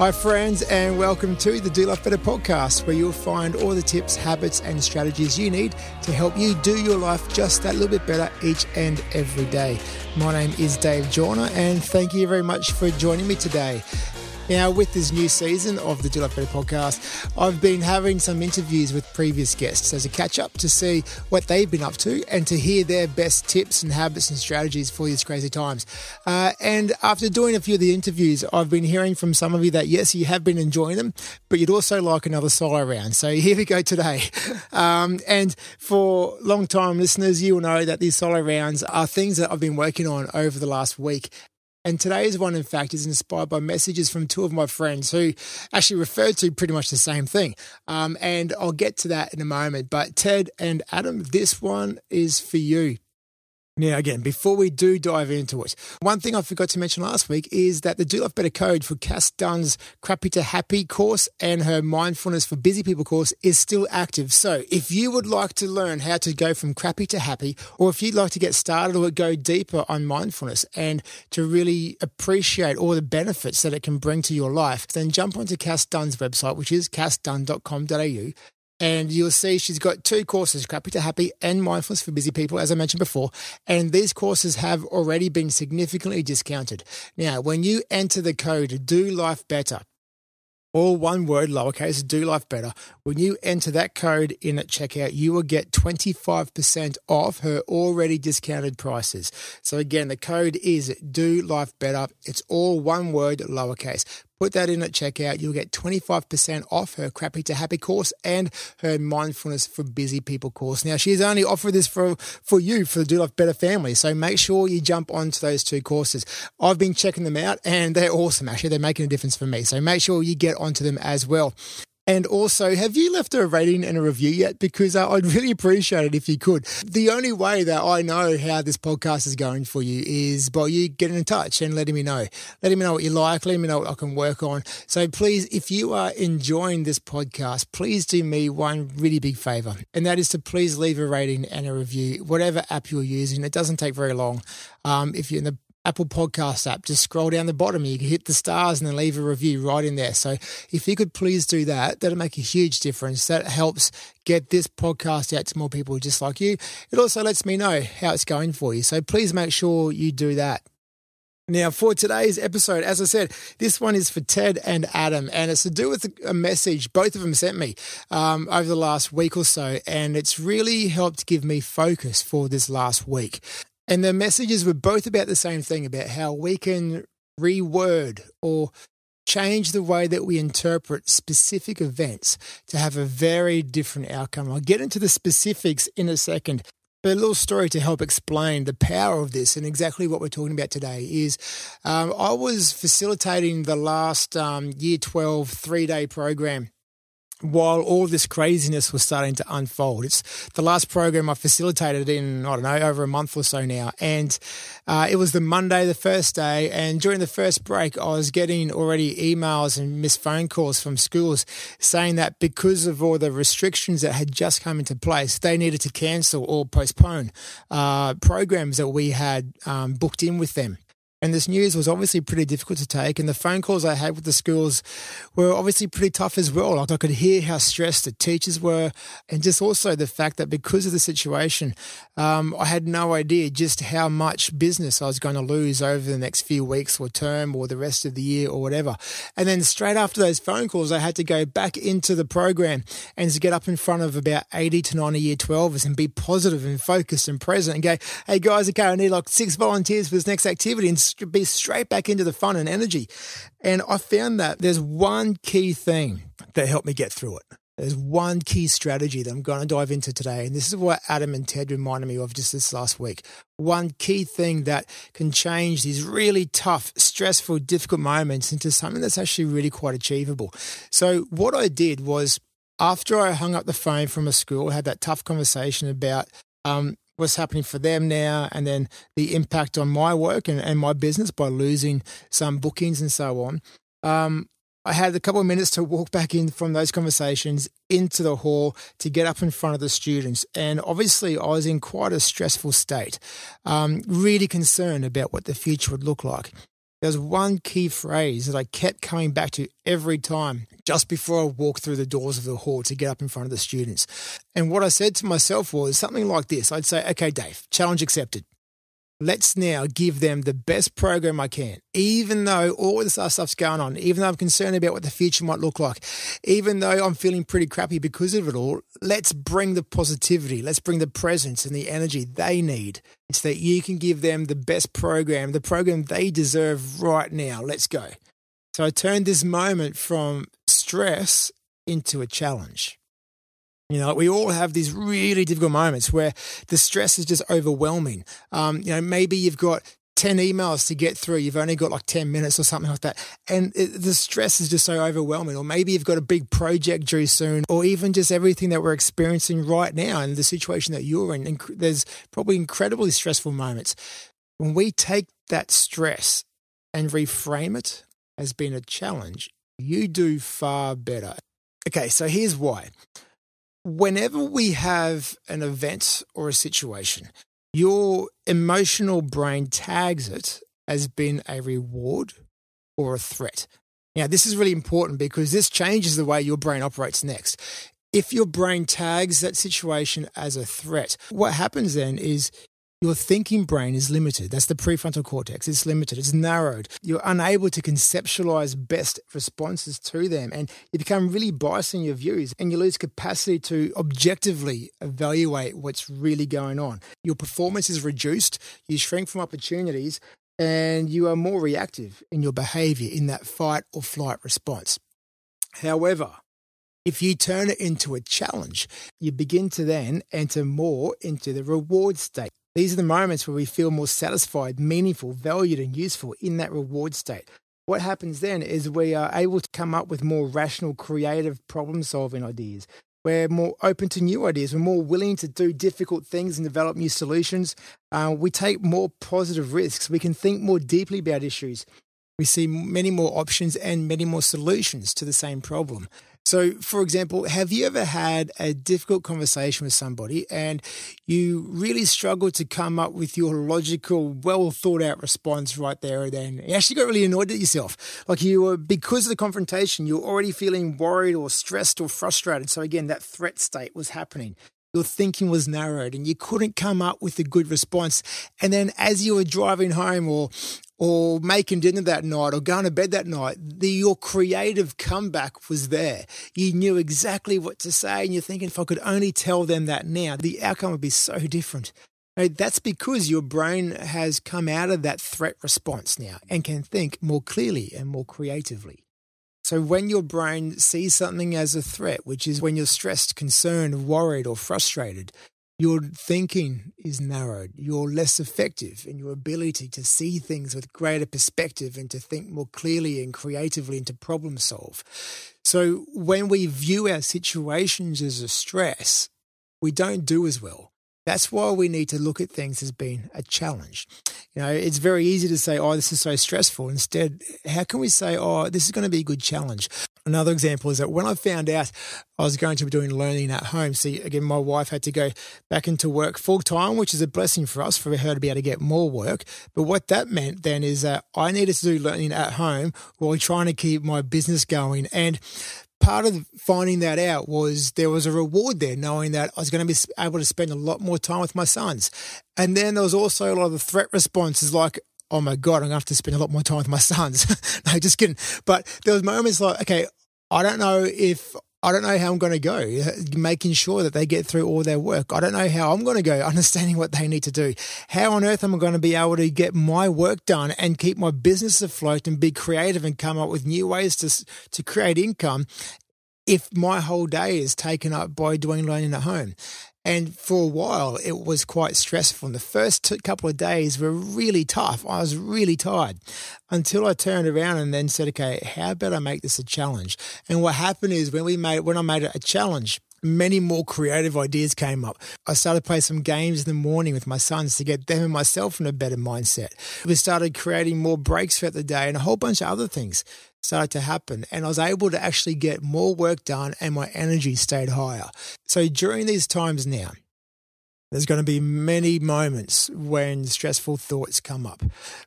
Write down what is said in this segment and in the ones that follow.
Hi, friends, and welcome to the Do Life Better podcast, where you'll find all the tips, habits, and strategies you need to help you do your life just that little bit better each and every day. My name is Dave Jorna, and thank you very much for joining me today. Now, with this new season of the Do Life Better podcast, I've been having some interviews with previous guests as a catch up to see what they've been up to and to hear their best tips and habits and strategies for these crazy times. Uh, and after doing a few of the interviews, I've been hearing from some of you that yes, you have been enjoying them, but you'd also like another solo round. So here we go today. Um, and for long time listeners, you will know that these solo rounds are things that I've been working on over the last week and today's one, in fact, is inspired by messages from two of my friends who actually referred to pretty much the same thing. Um, and I'll get to that in a moment. But Ted and Adam, this one is for you. Now, again, before we do dive into it, one thing I forgot to mention last week is that the Do Life Better code for Cass Dunn's Crappy to Happy course and her Mindfulness for Busy People course is still active. So, if you would like to learn how to go from crappy to happy, or if you'd like to get started or go deeper on mindfulness and to really appreciate all the benefits that it can bring to your life, then jump onto Cass Dunn's website, which is cassdunn.com.au and you'll see she's got two courses, Crappy to Happy and Mindfulness for Busy People, as I mentioned before. And these courses have already been significantly discounted. Now, when you enter the code Do Life Better, all one word, lowercase, do life better. When you enter that code in at checkout, you will get 25% off her already discounted prices. So again, the code is do life better. It's all one word, lowercase. Put that in at checkout. You'll get 25% off her Crappy to Happy course and her Mindfulness for Busy People course. Now, she's only offered this for, for you, for the Do Life Better family. So make sure you jump onto those two courses. I've been checking them out and they're awesome, actually. They're making a difference for me. So make sure you get onto them as well. And also, have you left a rating and a review yet? Because uh, I'd really appreciate it if you could. The only way that I know how this podcast is going for you is by you getting in touch and letting me know. Letting me know what you like, letting me know what I can work on. So please, if you are enjoying this podcast, please do me one really big favor, and that is to please leave a rating and a review, whatever app you're using. It doesn't take very long. Um, if you're in the Apple Podcast app, just scroll down the bottom. You can hit the stars and then leave a review right in there. So if you could please do that, that'll make a huge difference. That helps get this podcast out to more people just like you. It also lets me know how it's going for you. So please make sure you do that. Now, for today's episode, as I said, this one is for Ted and Adam, and it's to do with a message both of them sent me um, over the last week or so, and it's really helped give me focus for this last week. And the messages were both about the same thing about how we can reword or change the way that we interpret specific events to have a very different outcome. I'll get into the specifics in a second. But a little story to help explain the power of this and exactly what we're talking about today is um, I was facilitating the last um, year 12 three day program while all this craziness was starting to unfold. It's the last program I facilitated in, I don't know, over a month or so now. And uh, it was the Monday, the first day. And during the first break, I was getting already emails and missed phone calls from schools saying that because of all the restrictions that had just come into place, they needed to cancel or postpone uh, programs that we had um, booked in with them. And this news was obviously pretty difficult to take. And the phone calls I had with the schools were obviously pretty tough as well. Like I could hear how stressed the teachers were, and just also the fact that because of the situation, um, I had no idea just how much business I was going to lose over the next few weeks or term or the rest of the year or whatever. And then straight after those phone calls, I had to go back into the program and to get up in front of about 80 to 90 year 12s and be positive and focused and present and go, hey guys, okay, I need like six volunteers for this next activity. And be straight back into the fun and energy. And I found that there's one key thing that helped me get through it. There's one key strategy that I'm going to dive into today. And this is what Adam and Ted reminded me of just this last week. One key thing that can change these really tough, stressful, difficult moments into something that's actually really quite achievable. So, what I did was after I hung up the phone from a school, had that tough conversation about um, what's happening for them now, and then the impact on my work and, and my business by losing some bookings and so on. Um, I had a couple of minutes to walk back in from those conversations into the hall to get up in front of the students. And obviously, I was in quite a stressful state, um, really concerned about what the future would look like. There's one key phrase that I kept coming back to every time just before I walked through the doors of the hall to get up in front of the students. And what I said to myself was something like this I'd say, okay, Dave, challenge accepted let's now give them the best program I can, even though all this other stuff's going on, even though I'm concerned about what the future might look like, even though I'm feeling pretty crappy because of it all, let's bring the positivity, let's bring the presence and the energy they need so that you can give them the best program, the program they deserve right now. Let's go. So I turned this moment from stress into a challenge. You know, we all have these really difficult moments where the stress is just overwhelming. Um, you know, maybe you've got 10 emails to get through. You've only got like 10 minutes or something like that. And it, the stress is just so overwhelming. Or maybe you've got a big project due soon, or even just everything that we're experiencing right now and the situation that you're in. And There's probably incredibly stressful moments. When we take that stress and reframe it as being a challenge, you do far better. Okay, so here's why whenever we have an event or a situation, your emotional brain tags it as being a reward or a threat. Now, this is really important because this changes the way your brain operates next. If your brain tags that situation as a threat, what happens then is your thinking brain is limited. That's the prefrontal cortex. It's limited, it's narrowed. You're unable to conceptualize best responses to them, and you become really biased in your views, and you lose capacity to objectively evaluate what's really going on. Your performance is reduced, you shrink from opportunities, and you are more reactive in your behavior in that fight or flight response. However, if you turn it into a challenge, you begin to then enter more into the reward state. These are the moments where we feel more satisfied, meaningful, valued, and useful in that reward state. What happens then is we are able to come up with more rational, creative problem solving ideas. We're more open to new ideas. We're more willing to do difficult things and develop new solutions. Uh, we take more positive risks. We can think more deeply about issues. We see many more options and many more solutions to the same problem. So, for example, have you ever had a difficult conversation with somebody and you really struggled to come up with your logical, well thought out response right there and then? You actually got really annoyed at yourself. Like you were, because of the confrontation, you're already feeling worried or stressed or frustrated. So, again, that threat state was happening your thinking was narrowed and you couldn't come up with a good response. And then as you were driving home or or making dinner that night or going to bed that night, the, your creative comeback was there. You knew exactly what to say, and you're thinking, if I could only tell them that now, the outcome would be so different. That's because your brain has come out of that threat response now and can think more clearly and more creatively. So, when your brain sees something as a threat, which is when you're stressed, concerned, worried, or frustrated, your thinking is narrowed. You're less effective in your ability to see things with greater perspective and to think more clearly and creatively and to problem solve. So when we view our situations as a stress, we don't do as well. That's why we need to look at things as being a challenge. You know, it's very easy to say, oh, this is so stressful. Instead, how can we say, oh, this is going to be a good challenge? Another example is that when I found out I was going to be doing learning at home, see, again, my wife had to go back into work full time, which is a blessing for us, for her to be able to get more work. But what that meant then is that I needed to do learning at home while trying to keep my business going. And part of finding that out was there was a reward there, knowing that I was going to be able to spend a lot more time with my sons. And then there was also a lot of the threat responses like, oh my God, I'm going to have to spend a lot more time with my sons. no, just kidding. But there was moments like, okay, I don't know if I don't know how I'm going to go, making sure that they get through all their work. I don't know how I'm going to go, understanding what they need to do. How on earth am I going to be able to get my work done and keep my business afloat and be creative and come up with new ways to, to create income if my whole day is taken up by doing learning at home? And for a while, it was quite stressful. And the first couple of days were really tough. I was really tired until I turned around and then said, okay, how about I make this a challenge? And what happened is when we made, when I made it a challenge, many more creative ideas came up. I started playing some games in the morning with my sons to get them and myself in a better mindset. We started creating more breaks throughout the day and a whole bunch of other things started to happen. And I was able to actually get more work done and my energy stayed higher. So during these times now, There's going to be many moments when stressful thoughts come up,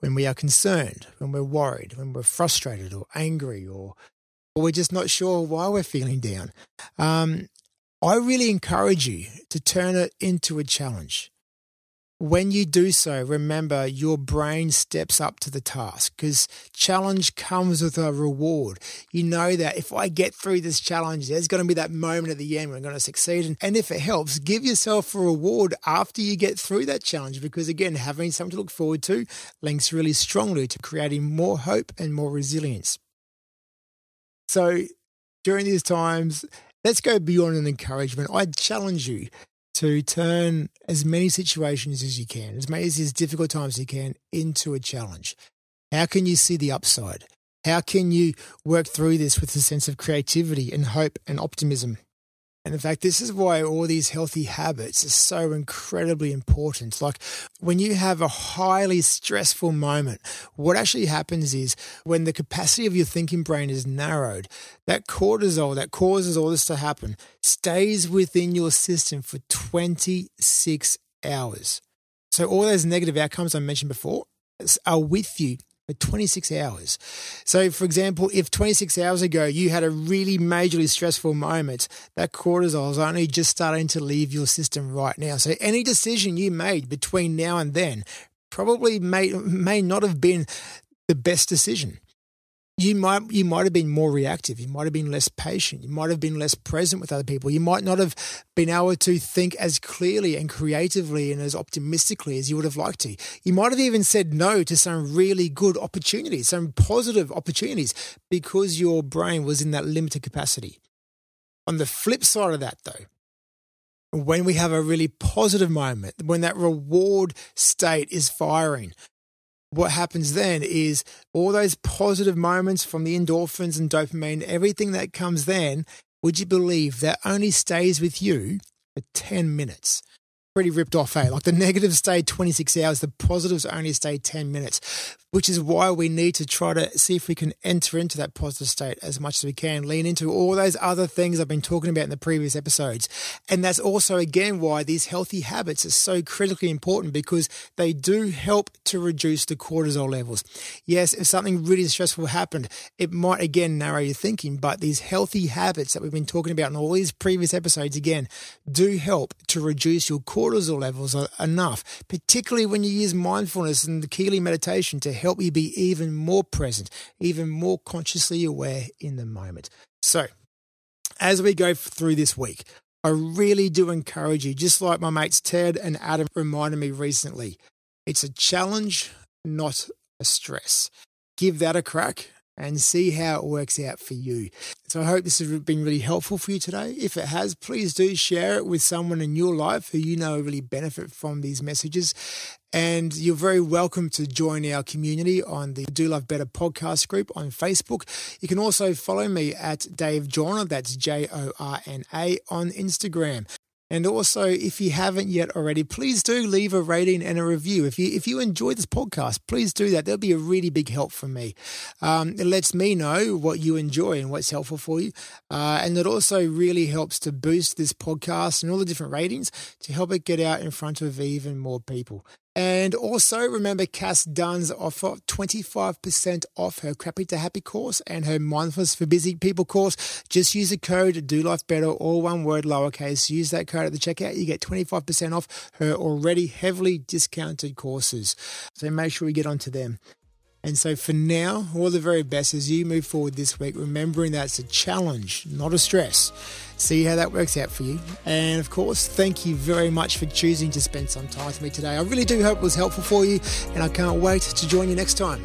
when we are concerned, when we're worried, when we're frustrated or angry, or, or we're just not sure why we're feeling down. Um, I really encourage you to turn it into a challenge. When you do so, remember your brain steps up to the task because challenge comes with a reward. You know that if I get through this challenge, there's going to be that moment at the end where I'm going to succeed. And if it helps, give yourself a reward after you get through that challenge because, again, having something to look forward to links really strongly to creating more hope and more resilience. So during these times, let's go beyond an encouragement. I challenge you to turn as many situations as you can, as many as difficult times as you can, into a challenge. How can you see the upside? How can you work through this with a sense of creativity and hope and optimism? And in fact, this is why all these healthy habits are so incredibly important. Like when you have a highly stressful moment, what actually happens is when the capacity of your thinking brain is narrowed, that cortisol that causes all this to happen stays within your system for 26 hours. So all those negative outcomes I mentioned before are with you for 26 hours. So, for example, if 26 hours ago you had a really majorly stressful moment, that cortisol is only just starting to leave your system right now. So, any decision you made between now and then probably may, may not have been the best decision you might you might have been more reactive. You might have been less patient. You might have been less present with other people. You might not have been able to think as clearly and creatively and as optimistically as you would have liked to. You might have even said no to some really good opportunities some positive opportunities because your brain was in that limited capacity. On the flip side of that though when we have a really positive moment, when that reward state is firing, what happens then is all those positive moments from the endorphins and dopamine, everything that comes then, would you believe that only stays with you for 10 minutes? Pretty ripped off, eh? Like the negatives stay 26 hours, the positives only stay 10 minutes which is why we need to try to see if we can enter into that positive state as much as we can, lean into all those other things I've been talking about in the previous episodes. And that's also, again, why these healthy habits are so critically important because they do help to reduce the cortisol levels. Yes, if something really stressful happened, it might again narrow your thinking, but these healthy habits that we've been talking about in all these previous episodes, again, do help to reduce your cortisol levels enough, particularly when you use mindfulness and the Keely meditation to help you be even more present, even more consciously aware in the moment. So, as we go through this week, I really do encourage you, just like my mates Ted and Adam reminded me recently, it's a challenge, not a stress. Give that a crack and see how it works out for you. So I hope this has been really helpful for you today. If it has, please do share it with someone in your life who you know really benefit from these messages. And you're very welcome to join our community on the Do Life Better podcast group on Facebook. You can also follow me at Dave Jorna, that's J O R N A, on Instagram. And also, if you haven't yet already, please do leave a rating and a review. If you if you enjoy this podcast, please do that. That'll be a really big help for me. Um, it lets me know what you enjoy and what's helpful for you, uh, and it also really helps to boost this podcast and all the different ratings to help it get out in front of even more people. And also remember Cass Dunn's offer 25% off her Crappy to Happy course and her Mindfulness for Busy People course. Just use the code Do Life Better, all one word lowercase. Use that code at the checkout. You get 25% off her already heavily discounted courses. So make sure you get onto them. And so for now, all the very best as you move forward this week, remembering that it's a challenge, not a stress. See how that works out for you. And of course, thank you very much for choosing to spend some time with me today. I really do hope it was helpful for you, and I can't wait to join you next time.